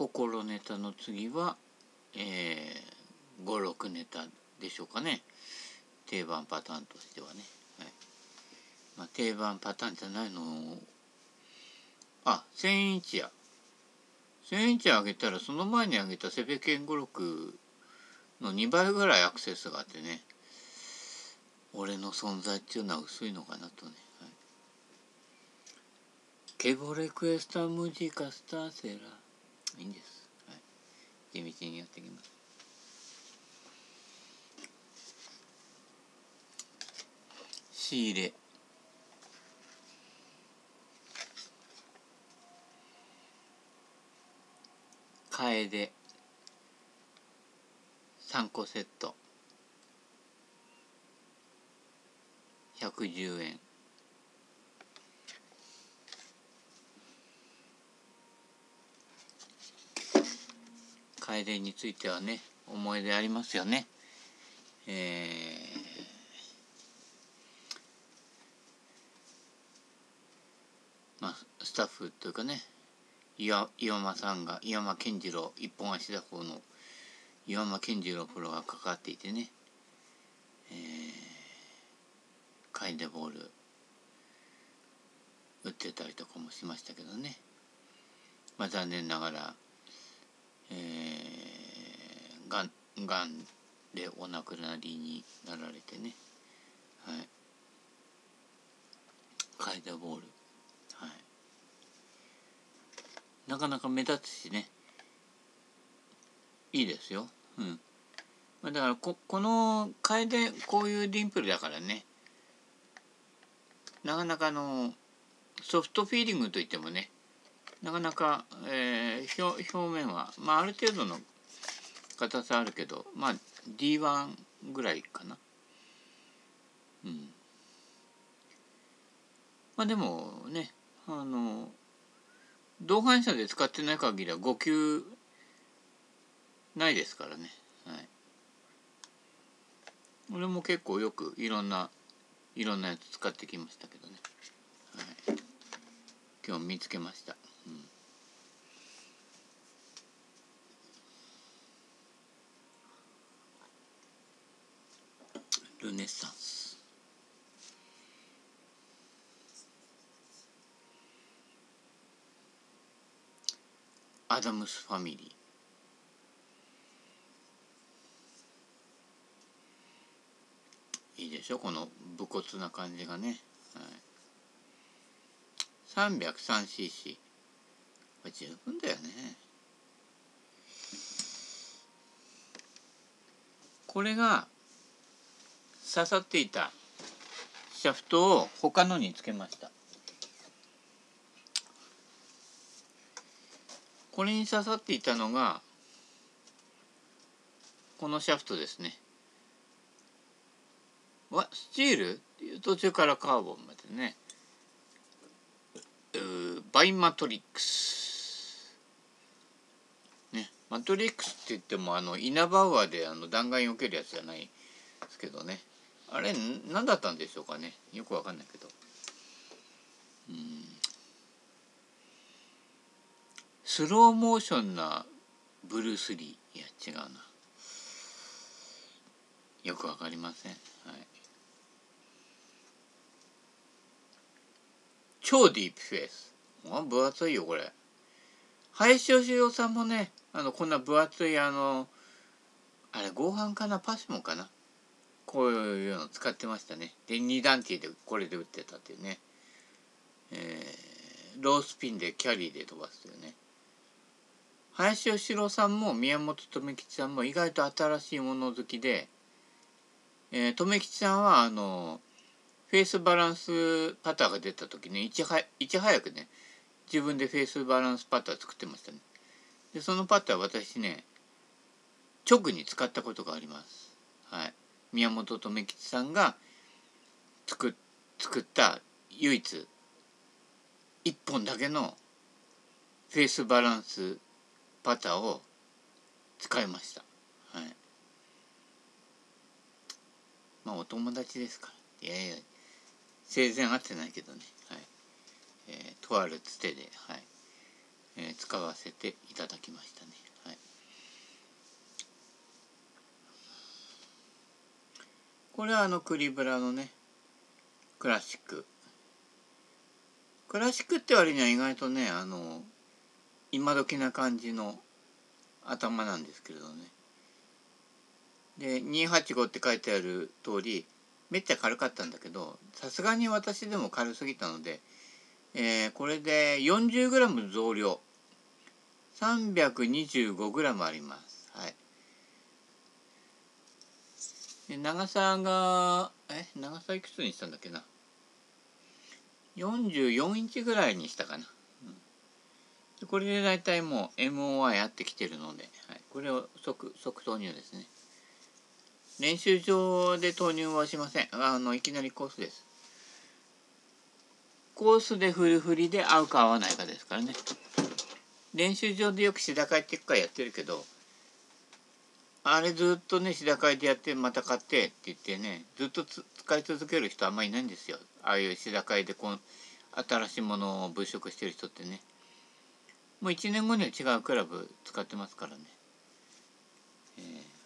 心ネタの次は、えー、56ネタでしょうかね。定番パターンとしてはね、はい。まあ、定番パターンじゃないの。あ1000インチや1000インチ上げたらその前に上げたセベケン語録の2倍ぐらいアクセスがあってね。俺の存在っていうのは薄いのかなとね、はい、ケボレクエスタムジカスターセラいいんです、はい、地道にやっていきます。仕入れ。楓。3個セット。110円。楓についてはね思い出ありますよね。えー、まあスタッフというかね岩岩間さんが岩間健次郎一本足打法の岩間健次郎プロが関わっていてね、えー、カイデボール打ってたりとかもしましたけどね、まあ、残念ながら、えー、がんがんでお亡くなりになられてね、はい、カイデボール、はい、なかなか目立つしね。いいですよ。うん。だからここの楓こういうディンプルだからね。なかなかのソフトフィーリングといってもねなかなか、えー、表面は、まあ、ある程度の硬さあるけどまあ D1 ぐらいかな。うん。まあでもねあの同伴者で使ってない限りは5級ないですからね。はい。俺も結構よくいろんないろんなやつ使ってきましたけどね。はい。今日見つけました。ルネサンス。アダムスファミリー。いいでしょ？この武骨な感じがね、はい、303cc 十分だよね。これが刺さっていたシャフトを他のにつけました。これに刺さっていたのがこのシャフトですね。わスチールっていう途中からカーボンまでね。バイマトリックス。ねマトリックスって言ってもあのイナバウアーであの弾丸よけるやつじゃないですけどね。あれ何だったんでしょうかね。よくわかんないけど。うん。スローモーションなブルース・リーいや違うな。よくわかりません。はい。超ディープフェイス。分厚いよ、これ。林義雄さんもね、あの、こんな分厚い、あの、あれ、合板かな？パシモンかな？こういうの使ってましたね。で、2段ティーでこれで打ってたっていうね。えー、ロースピンでキャリーで飛ばすというね。林義郎さんも宮本留吉さんも意外と新しいもの好きで、えー、留吉さんはあのフェイスバランスパターが出た時ねいち早くね自分でフェイスバランスパター作ってましたねでそのパター私ね直に使ったことがあります宮本留吉さんが作作った唯一一本だけのフェイスバランスパターを使いました。はい。まあお友達ですから。いやいや生前会ってないけどね、はい。えー、とあるつてで、はい。えー、使わせていただきましたね。はい、これはあのクリブラのねクラシック。クラシックって割には意外とねあの今時な感じの頭なんですけれどね。で285って書いてある通りめっちゃ軽かったんだけどさすがに私でも軽すぎたので、えー、これで 40g 増量。325g あります。はい。で長さがえ長さいくつにしたんだっけな？44インチぐらいにしたかな。うん、これで大体もう MOI やってきてるので、はい、これを即即投入ですね。練習場で投入はしません。あの、いきなりコースです。コースでフルフリで合うか合わないかですからね。練習場でよくシダ会っていうかやってるけど、あれずっとね、シダ会でやってまた買ってって言ってね、ずっと使い続ける人あんまりいないんですよ。ああいうシダ会でこう新しいものを物色してる人ってね。もう1年後には違うクラブ使ってますからね。えー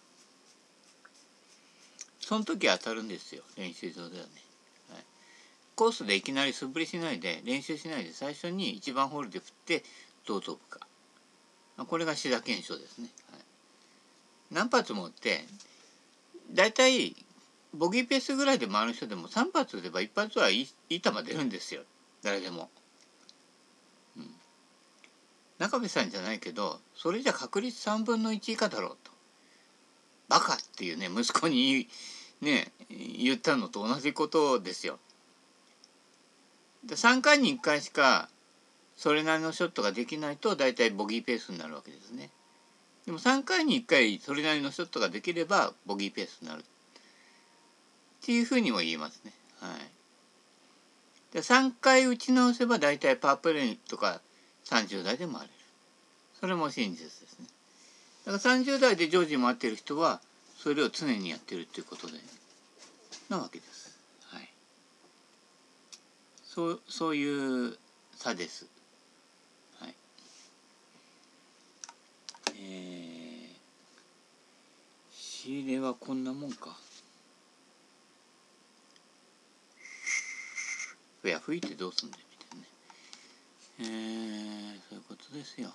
その時当たるんですよ練習場ではね、はい、コースでいきなり素振りしないで練習しないで最初に1番ホールで振ってどう飛ぶかこれが志田検証ですね、はい、何発も打って大体ボギーペースぐらいで回る人でも3発打てば1発はいいいい球出るんですよ誰でも。中部さんじゃないけどそれじゃ確率3分の1以下だろうと。バカっていうね息子にね言ったのと同じことですよ。で3回に1回しかそれなりのショットができないと大体ボギーペースになるわけですね。でも3回に1回それなりのショットができればボギーペースになるっていうふうにも言えますね。はい、で3回打ち直せば大体パープレーとか30代で回れる。それも真実ですね。だから30代で常時回ってる人はそれを常にやってるっていうことでなわけです。はい。そうそういう差です。はい。えー、仕入れはこんなもんか。いや吹いてどうすんだよみたいなね。えー、そういうことですよ。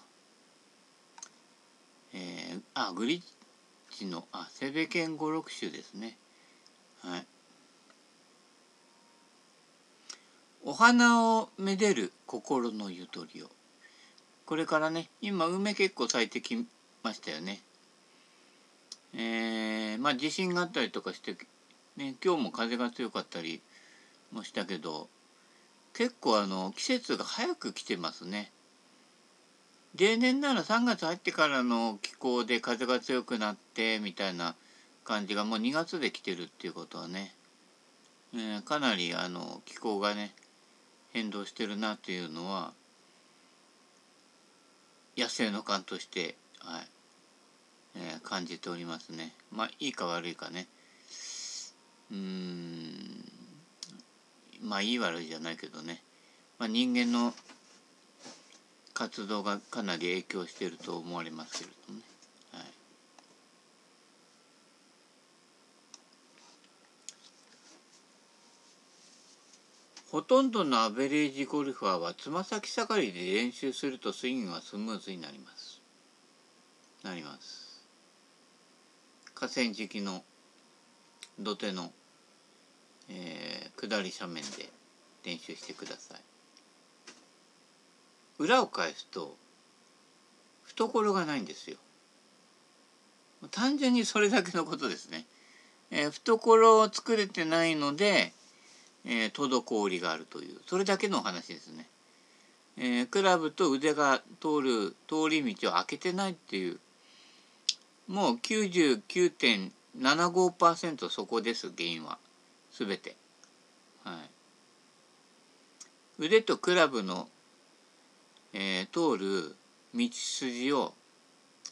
えー、あグリッチのあセベケン五六種ですねはいお花をめでる心のゆとりをこれからね今梅結構咲いてきましたよねえー、まあ地震があったりとかしてね今日も風が強かったりもしたけど結構あの季節が早く来てますね。例年なら3月入ってからの気候で風が強くなってみたいな感じがもう2月で来てるっていうことはね、えー、かなりあの気候がね変動してるなっていうのは野生の感として、はい。えー、感じておりますね。まあいいか悪いかね。うーんまあいい悪いじゃないけどね、まあ、人間の活動がかなり影響していると思われますけれどもね。はい、ほとんどのアベレージゴルファーはつま先下がりで練習するとスイングがスムーズになります。なります。河川敷の土手の、えー、下り斜面で練習してください。裏を返すと懐がないんですよ。単純にそれだけのことですね。えー、懐を作れてないので、えー、滞りがあるというそれだけのお話ですね。えー、クラブと腕が通る通り道を開けてないっていうもう99.75%そこです原因は全て。はい、腕とクラブのえー、通る道筋を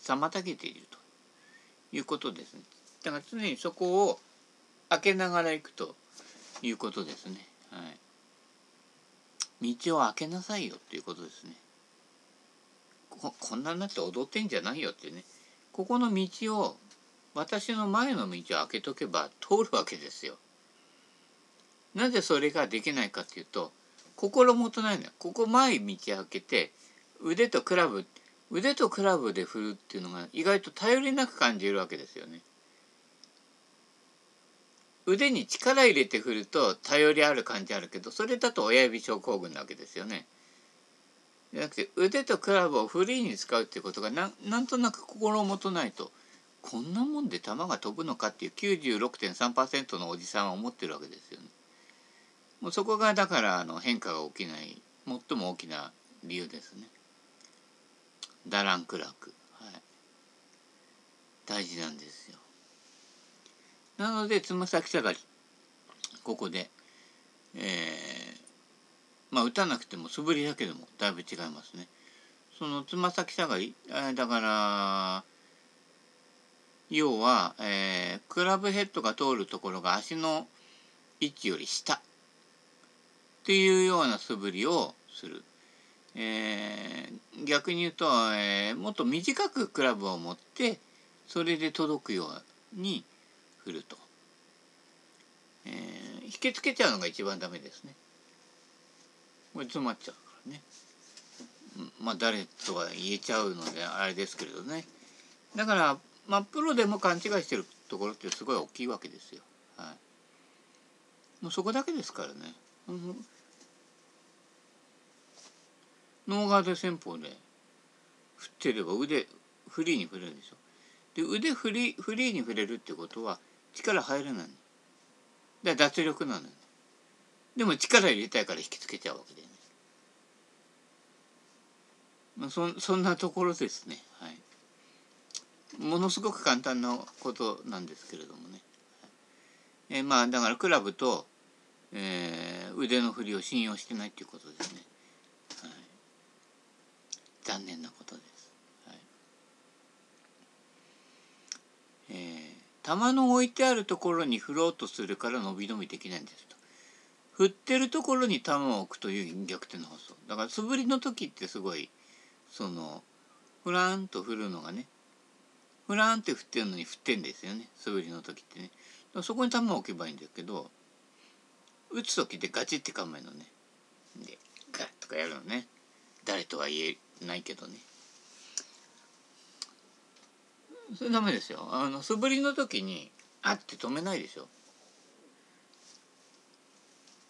妨げているということですね。だから常にそこを開けながら行くということですね。はい。道を開けなさいよということですね。ここんなになって踊ってんじゃないよってねここの道を私の前の道を開けとけば通るわけですよ。なぜそれができないかっていうと心もとないのよ。ここ前道開けて腕とクラブ腕とクラブで振るっていうのが意外と頼りなく感じるわけですよね。腕に力入れて振ると頼りある感じあるけどそれだと親指症候群なわけですよね。じゃなくて腕とクラブをフリーに使うっていうことがななんとなく心もとないとこんなもんで球が飛ぶのかっていう96.3%のおじさんは思ってるわけですよね。もうそこがだからあの変化が起きない最も大きな理由ですね。ダランクラーク、はい、大事なんですよ。なのでつま先下がりここで、えー、まあ打たなくても素振りだけでもだいぶ違いますね。そのつま先下がり、え、だから要は、えー、クラブヘッドが通るところが足の位置より下っていうような素振りをする。えー、逆に言うと、えー、もっと短くクラブを持ってそれで届くように振ると、えー、引きつけちゃうのが一番ダメですねこれ詰まっちゃうからねまあ誰とは言えちゃうのであれですけれどねだからまあプロでも勘違いしてるところってすごい大きいわけですよはいもうそこだけですからね、うんノーガード戦法で振ってれば腕フリーに振れるでしょ。で腕フリフリーに振れるってことは力入らない。だ脱力なのよ。でも力入れたいから引きつけちゃうわけでね。まあ、そそんなところですね。はい。ものすごく簡単なことなんですけれどもね。えー、まあだからクラブと、えー、腕の振りを信用してないっていうことですね。残念なことです。はいえー、玉の置いてあるところに振ろうとするから伸び伸びできないんですと。振ってるところに玉を置くという逆転の発想。だから素振りの時ってすごいそのフランと振るのがねフランって振ってるのに振ってんですよね素振りの時ってね。そこに球を置けばいいんですけど打つ時ってガチって構えのね。でガッとかやるのね。誰とは言えないけどねそれダメですよあの素振りの時にあって止めないでしょ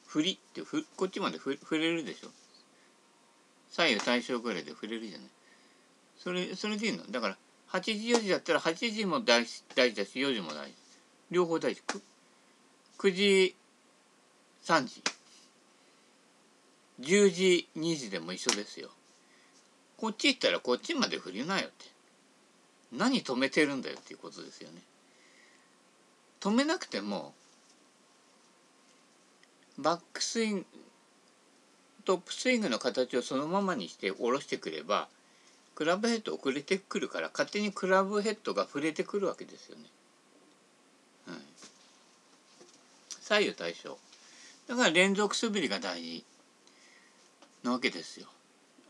振りってふこっちまでふ触れるでしょ左右対称ぐらいで触れるじゃない。それそれでいいの？だから8時4時だったら8時も大事大事だし4時も大事。両方大事。9, 9時3時。10時2時でも一緒ですよ。こっち行ったらこっちまで振りなよって。何止めてるんだよっていうことですよね。止めなくてもバックスイングトップスイングの形をそのままにして下ろしてくればクラブヘッド遅れてくるから勝手にクラブヘッドが触れてくるわけですよね。はい、左右対称だから連続素振りが大事なわけですよ。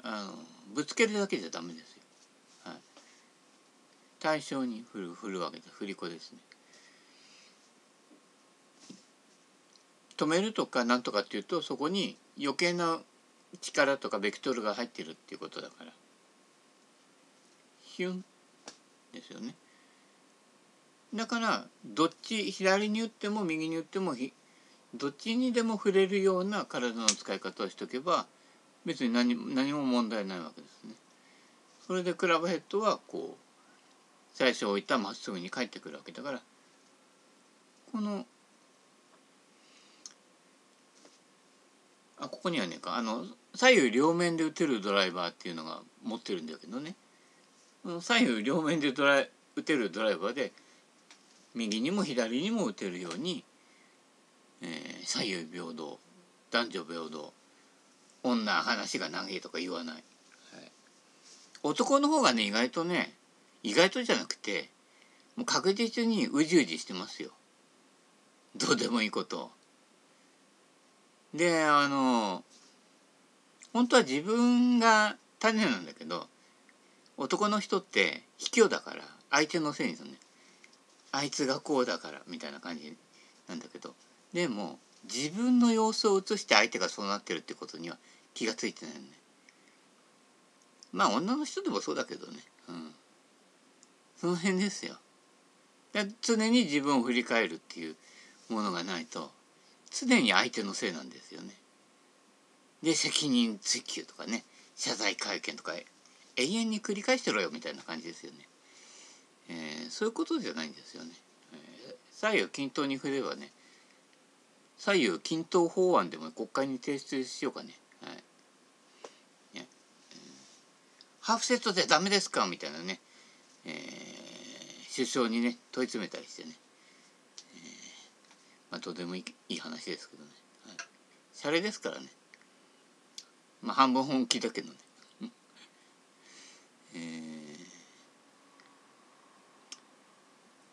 あのぶつけるだけじゃダメですよ。はい、対象に振る振るわけです振り子ですね。止めるとかなんとかっていうとそこに余計な力とかベクトルが入ってるっていうことだからヒュンですよね。だからどっち左に打っても右に打ってもどっちにでも触れるような体の使い方をしとけば別に何何も問題ないわけですね。それでクラブヘッドはこう最初置いたまっすぐに帰ってくるわけだからこのあここにはねあの左右両面で打てるドライバーっていうのが持ってるんだけどね。左右両面でドライ打てるドライバーで右にも左にも打てるように、えー、左右平等男女平等女話が長いとか言わない、はい、男の方がね意外とね意外とじゃなくてもう確実にうじうじしてますよ。どうでもいいことであの本当は自分が種なんだけど男の人って卑怯だから相手のせいにするね。あいつがこうだからみたいな感じなんだけどでも自分の様子を映して相手がそうなってるってことには気が付いてないよね。まあ女の人でもそうだけどね。うん。その辺ですよ。常に自分を振り返るっていうものがないと常に相手のせいなんですよね。で責任追及とかね謝罪会見とか永遠に繰り返してろよみたいな感じですよね、えー、そういうことじゃないんですよね、えー、左右均等に振ればね左右均等法案でも国会に提出しようかね。はい。ね、えー、ハーフセットでダメですかみたいなね、えー、首相にね問い詰めたりしてね、えー、まあどうでもいいいい話ですけどね、はい、シャレですからね。まあ半分本気だけどねえ、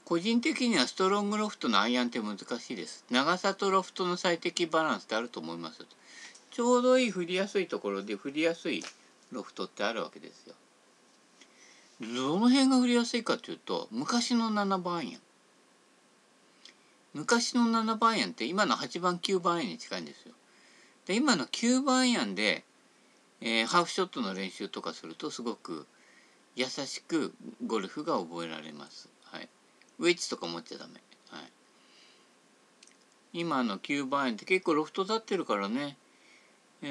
個人的にはストロングロフトのアイアンって難しいです。長さとロフトの最適バランスってあると思います。ちょうどいい振りやすいところで振りやすいロフトってあるわけですよ。どの辺が振りやすいかというと昔の7番アイアン。昔の7番アイアンって今の8番9番アイアンに近いんですよ。で今の9番アイアンで、えー、ハーフショットの練習とかするとすごく優しくゴルフが覚えられます。はい、ウェッジとか持っちゃダメ。はい、今の9番円って結構ロフト立ってるからね、え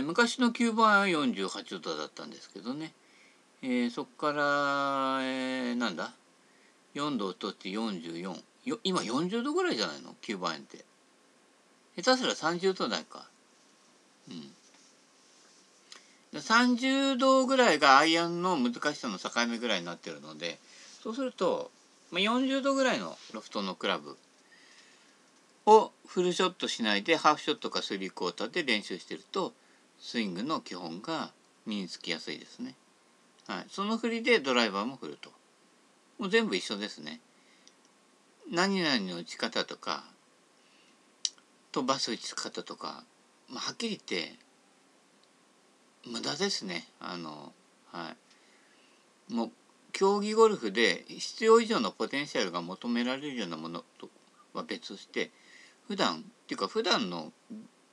ー、昔の9番円は48度だったんですけどね、えー、そこから、えー、なんだ？4度を取って44よ今40度ぐらいじゃないの？9番円って。下手すら30度台か。うん。30度ぐらいがアイアンの難しさの境目ぐらいになってるのでそうすると、まあ、40度ぐらいのロフトのクラブをフルショットしないでハーフショットかスリークォーターで練習してるとスイングの基本が身につきやすいですね。はい、その振りでドライバーも振ると。もう全部一緒ですね。何々の打ち方とか飛ばす打ち方とか、まあ、はっきり言って無駄ですね。あのはい。もう競技ゴルフで必要以上のポテンシャルが求められるようなものとは別して普段っていうか普段の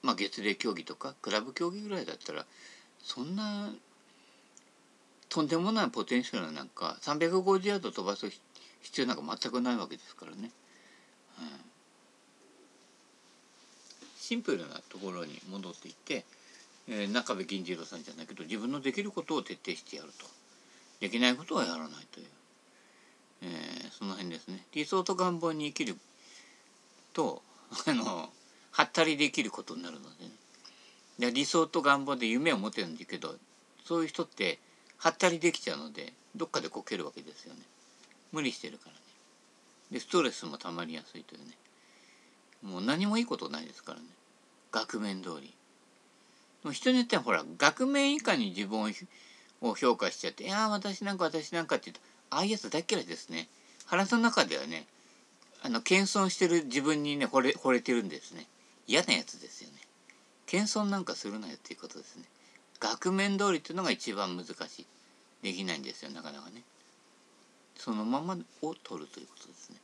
まあ、月齢競技とかクラブ競技ぐらいだったらそんなとんでもないポテンシャルなんか350ヤード飛ばす必要なんか全くないわけですからね。はい、シンプルなところに戻っていってえー、中部銀次郎さんじゃないけど自分のできることを徹底してやると。できないことはやらないという、えー、その辺ですね。理想と願望に生きると あのはったりできることになるのでね。で理想と願望で夢を持てるんだけどそういう人ってはったりできちゃうのでどっかでこけるわけですよね。無理してるからね。でストレスもたまりやすいというね。もう何もいいことないですからね。額面通り。人によってはほら額面以下に自分を評価しちゃって「いや私なんか私なんか」って言うとああいうやつ大嫌いですね。腹の中ではねあの謙遜してる自分にね惚れ惚れてるんですね。嫌なやつですよね。謙遜なんかするなよっていうことですね。額面通りっていうのが一番難しい。できないんですよなかなかね。そのままを取るということですね。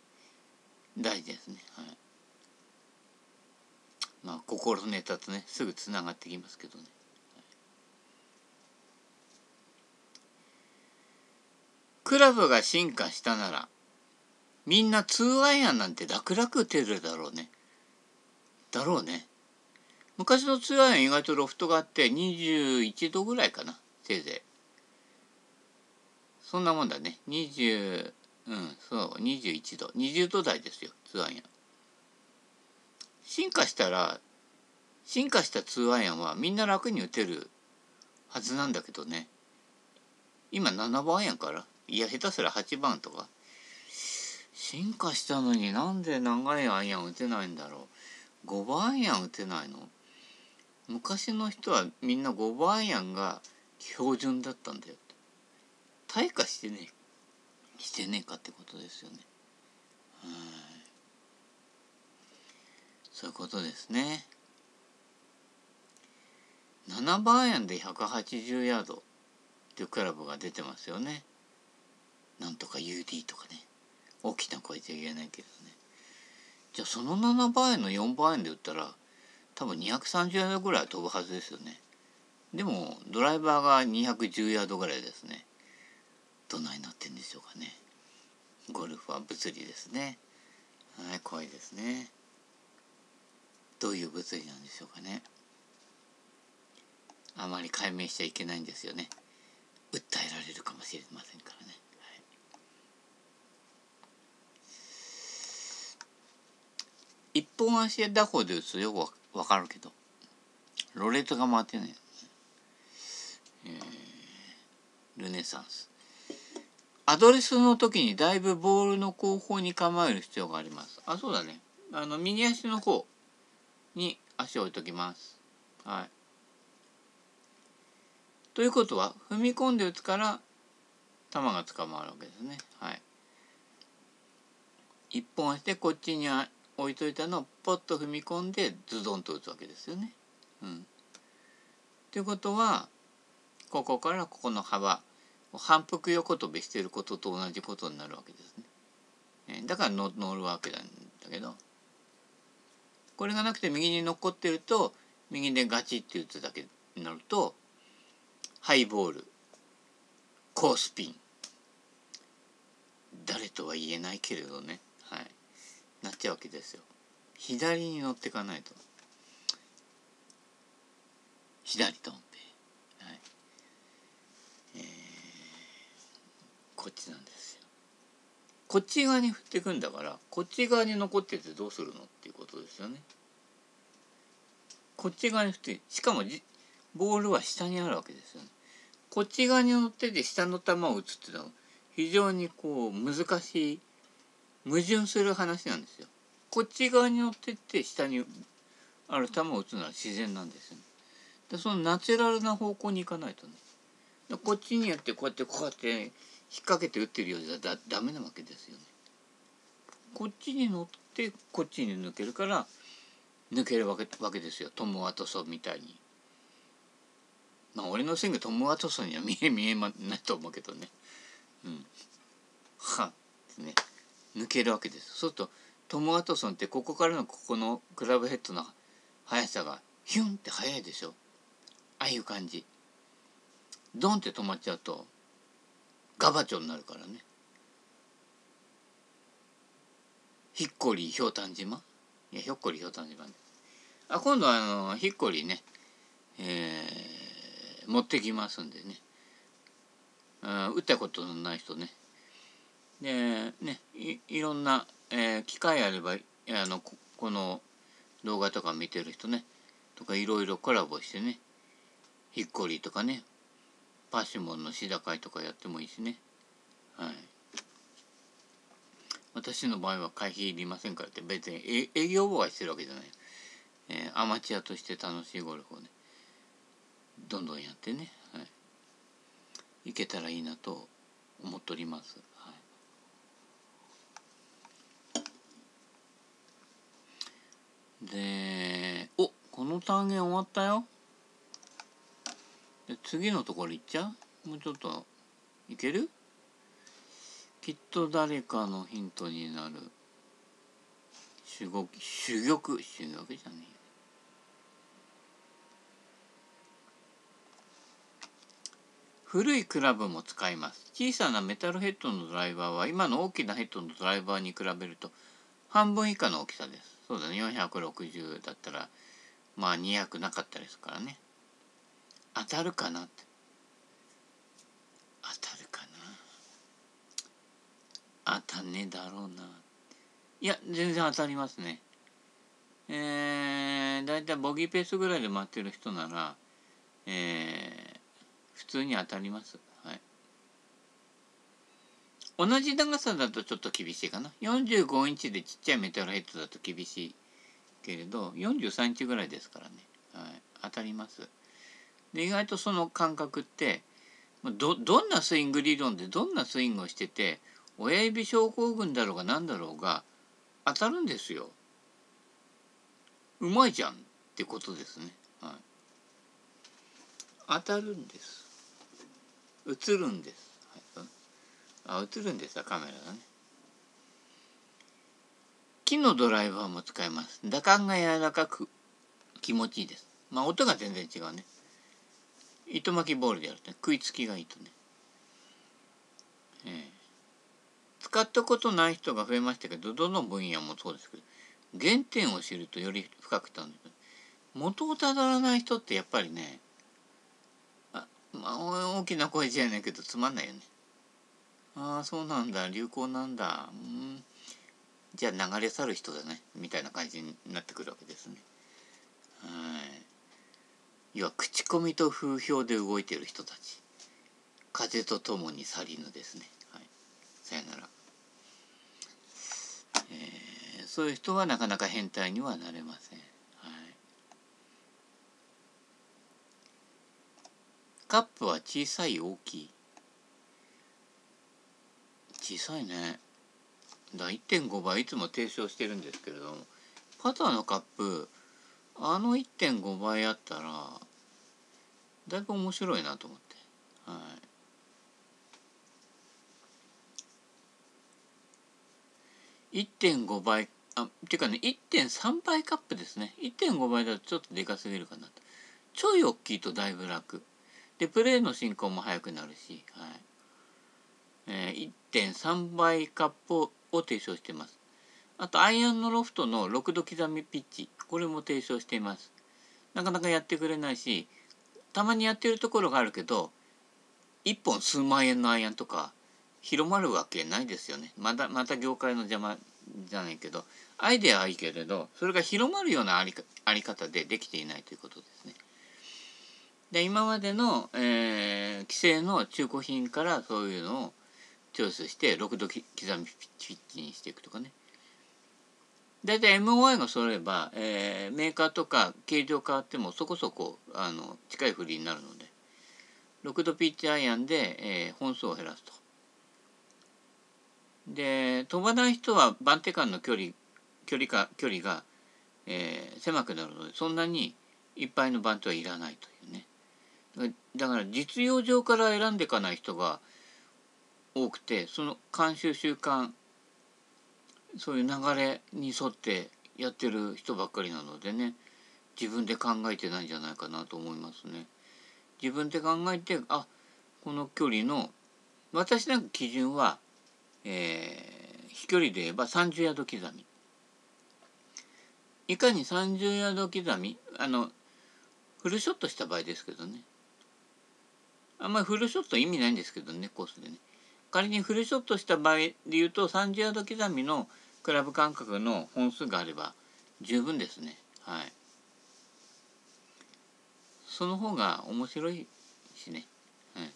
大事ですね。はい。まあ心ネタとねすぐつながってきますけどね。クラブが進化したならみんな2アイアンなんて楽々打てるだろうね。だろうね。昔の2アイアン意外とロフトがあって21度ぐらいかなせいぜい。そんなもんだね。20うんそう21度20度台ですよ2アイアン。進化したら進化した2アイアンはみんな楽に打てるはずなんだけどね。今7番アイアンからいや下手すら8番とか。進化したのになんで長いアイアン打てないんだろう。5番アイアン打てないの？昔の人はみんな5番アイアンが標準だったんだよ。退化してねしてねえかってことですよね。うん。そういうことですね。7番アイアンで180ヤードっていうクラブが出てますよね。なんとか UD とかね。大きな声じゃ言えないけどね。じゃあその7倍円の4倍円で売ったら多分230ヤードぐらい飛ぶはずですよね。でもドライバーが210ヤードぐらいですね。どないなってんでしょうかね。ゴルフは物理ですね。はい怖いですね。どういう物理なんでしょうかね。あまり解明しちゃいけないんですよね。訴えられるかもしれませんからね、はい、一本足で打法で打つとよくわかるけどロレットが回ってない、えー、ルネサンス。アドレスの時にだいぶボールの後方に構える必要があります。あ、そうだね。あの、右足の方。に足を置いときます。はい。ということは、踏み込んで打つから、球が捕まるわけですね。はい。一本足でこっちに置いといたのをポッと踏み込んでズドンと打つわけですよね。うん。ということは、ここからここの幅、反復横跳びしてることと同じことになるわけですね。だから乗るわけなんだけどこれがなくて右に残ってると右でガチって打つだけになるとハイボールコースピン。誰とは言えないけれどね。はい。なっちゃうわけですよ。左に乗っていかないと。左とこっちなんです。こっち側に振っていくんだからこっち側に残っててどうするのっていうことですよね。こっち側に振ってしかもボールは下にあるわけですよね。こっち側に乗ってて下の球を打つっていうのは非常にこう難しい矛盾する話なんですよ。こっち側に乗ってって下にある球を打つのは自然なんですよね。でそのナチュラルな方向に行かないとね。こっちにやってこうやってこうやって引っ掛けて打ってるようじゃだダメなわけですよね。こっちに乗ってこっちに抜けるから抜けるわけわけですよトム・ワトソンみたいに。まあ俺のスイングトム・ワトソンには見え見えないと思うけどね。うん。はですね。抜けるわけです。そうするとトム・ワトソンってここからのここのクラブヘッドの速さがヒュンって速いでしょ。ああいう感じ。ドンって止まっちゃうとガバチョになるからね。ヒッコリひょうたん島？いやひょっこりひょうたん島であ今度はあのヒッコリねえー、持ってきますんでね。あ打ったことのない人ね。でねいいろんな、えー、機会あればあのここの動画とか見てる人ね。とかいろいろコラボしてね。ヒッコリとかね。パシモンのシダ会とかやってもいいしね。はい。私の場合は会費いりませんからって別に営業妨害してるわけじゃない、えー、アマチュアとして楽しいゴルフをねどんどんやってね、はい、いけたらいいなと思っております、でおこの単元終わったよ。で次のところ行っちゃう？もうちょっといける？きっと誰かのヒントになる。主語主玉？主玉じゃねえ古いクラブも使います。小さなメタルヘッドのドライバーは今の大きなヘッドのドライバーに比べると半分以下の大きさです。そうだね。460だったらまあ200なかったですからね。当たるかな当たるかな。当たんねえだろうな。いや全然当たりますね。えー、だいたいボギーペースぐらいで待ってる人ならえー、普通に当たります。はい。同じ長さだとちょっと厳しいかな。45インチでちっちゃいメタルヘッドだと厳しいけれど43インチぐらいですからね、はい、当たります。で意外とその感覚ってどどんなスイング理論でどんなスイングをしてて親指症候群だろうが何だろうが当たるんですよ。うまいじゃんってことですね。はい、当たるんです。映るんです、はい、あ映るんですカメラがね。木のドライバーも使えます。打感が柔らかく気持ちいいです。まあ音が全然違うね。糸巻きボールでやる、ね、食いつきがいいとね、えー、使ったことない人が増えましたけどどの分野もそうですけど原点を知るとより深く楽しむ元をたどらない人ってやっぱりねあ、まあ、大きな声じゃないけどつまんないよね。ああそうなんだ。流行なんだ。うん。じゃあ流れ去る人だね。みたいな感じになってくるわけですね。はい。要は口コミと風評で動いている人たち。風とともに去りぬですね、はい、さよなら、えー、そういう人はなかなか変態にはなれません、はい、カップは小さい大きい。小さいね。だ1.5倍いつも提唱してるんですけれどもパターのカップあの1.5倍あったらだいぶ面白いなと思って。はい。1.5倍あっていうかね1.3倍カップですね。1.5倍だとちょっとでかすぎるかなと。ちょい大きいとだいぶ楽。でプレーの進行も速くなるし、はい。えー、1.3倍カップを提唱してます。あとアイアンのロフトの6度刻みピッチこれも提唱していますなかなかやってくれないしたまにやってるところがあるけど1本数万円のアイアンとか広まるわけないですよねまたまた業界の邪魔じゃないけどアイデアはいいけれどそれが広まるようなありあり方でできていないということですね。で今までの、えー、規制の中古品からそういうのをチョイスして6度刻みピッチにしていくとかね。大体 MOI が揃えば、えー、メーカーとか形状変わってもそこそこあの近い振りになるので6度ピッチアイアンで、えー、本数を減らすと。で飛ばない人は番手間の距離距離か距離が、えー、狭くなるのでそんなにいっぱいの番手はいらないというね。だから実用上から選んでいかない人が多くてその慣習習慣そういう流れに沿ってやってる人ばっかりなのでね自分で考えてないんじゃないかなと思いますね。自分で考えてあこの距離の私なんか基準は、えー、飛距離で言えば30ヤード刻み。いかに30ヤード刻みあのフルショットした場合ですけどねあんまりフルショット意味ないんですけどねコースでね仮にフルショットした場合で言うと30ヤード刻みのクラブ感覚の本数があれば十分ですね。はい。その方が面白いしね、はい、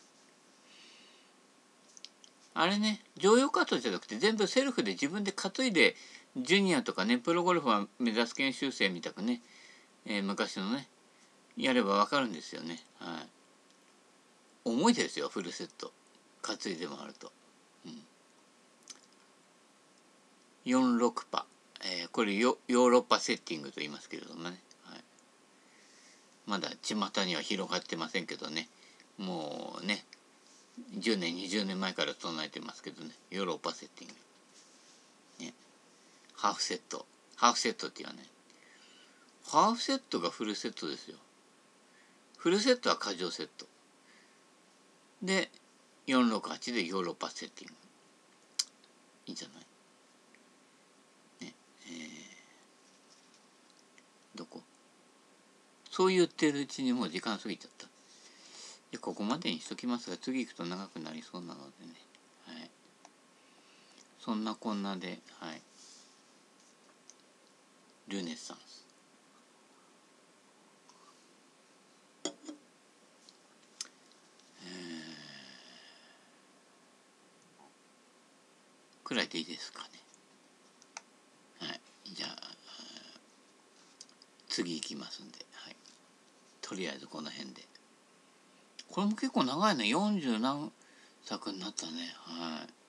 あれね常用カートじゃなくて全部セルフで自分で担いでジュニアとかねプロゴルファー目指す研修生みたくね、えー、昔のねやればわかるんですよね。はい。重いですよフルセット。担いでもあると。46パ、えー、これヨーロッパセッティングと言いますけれどもね、はい、まだ巷には広がってませんけどね。もうね10年20年前から唱えてますけどね。ヨーロッパセッティング、ね、ハーフセット。ハーフセットって言わない。ハーフセットがフルセットですよ。フルセットは過剰セット。で468でヨーロッパセッティング。いいんじゃない？ねえーどこ？そう言ってるうちにもう時間過ぎちゃった。でここまでにしときますが次行くと長くなりそうなのでね。はい。そんなこんなではい。ルネサンくらいでいいですかね。はい。じゃあ次行きますんで、はい、とりあえずこの辺で。これも結構長いね。40何作になったね。はい。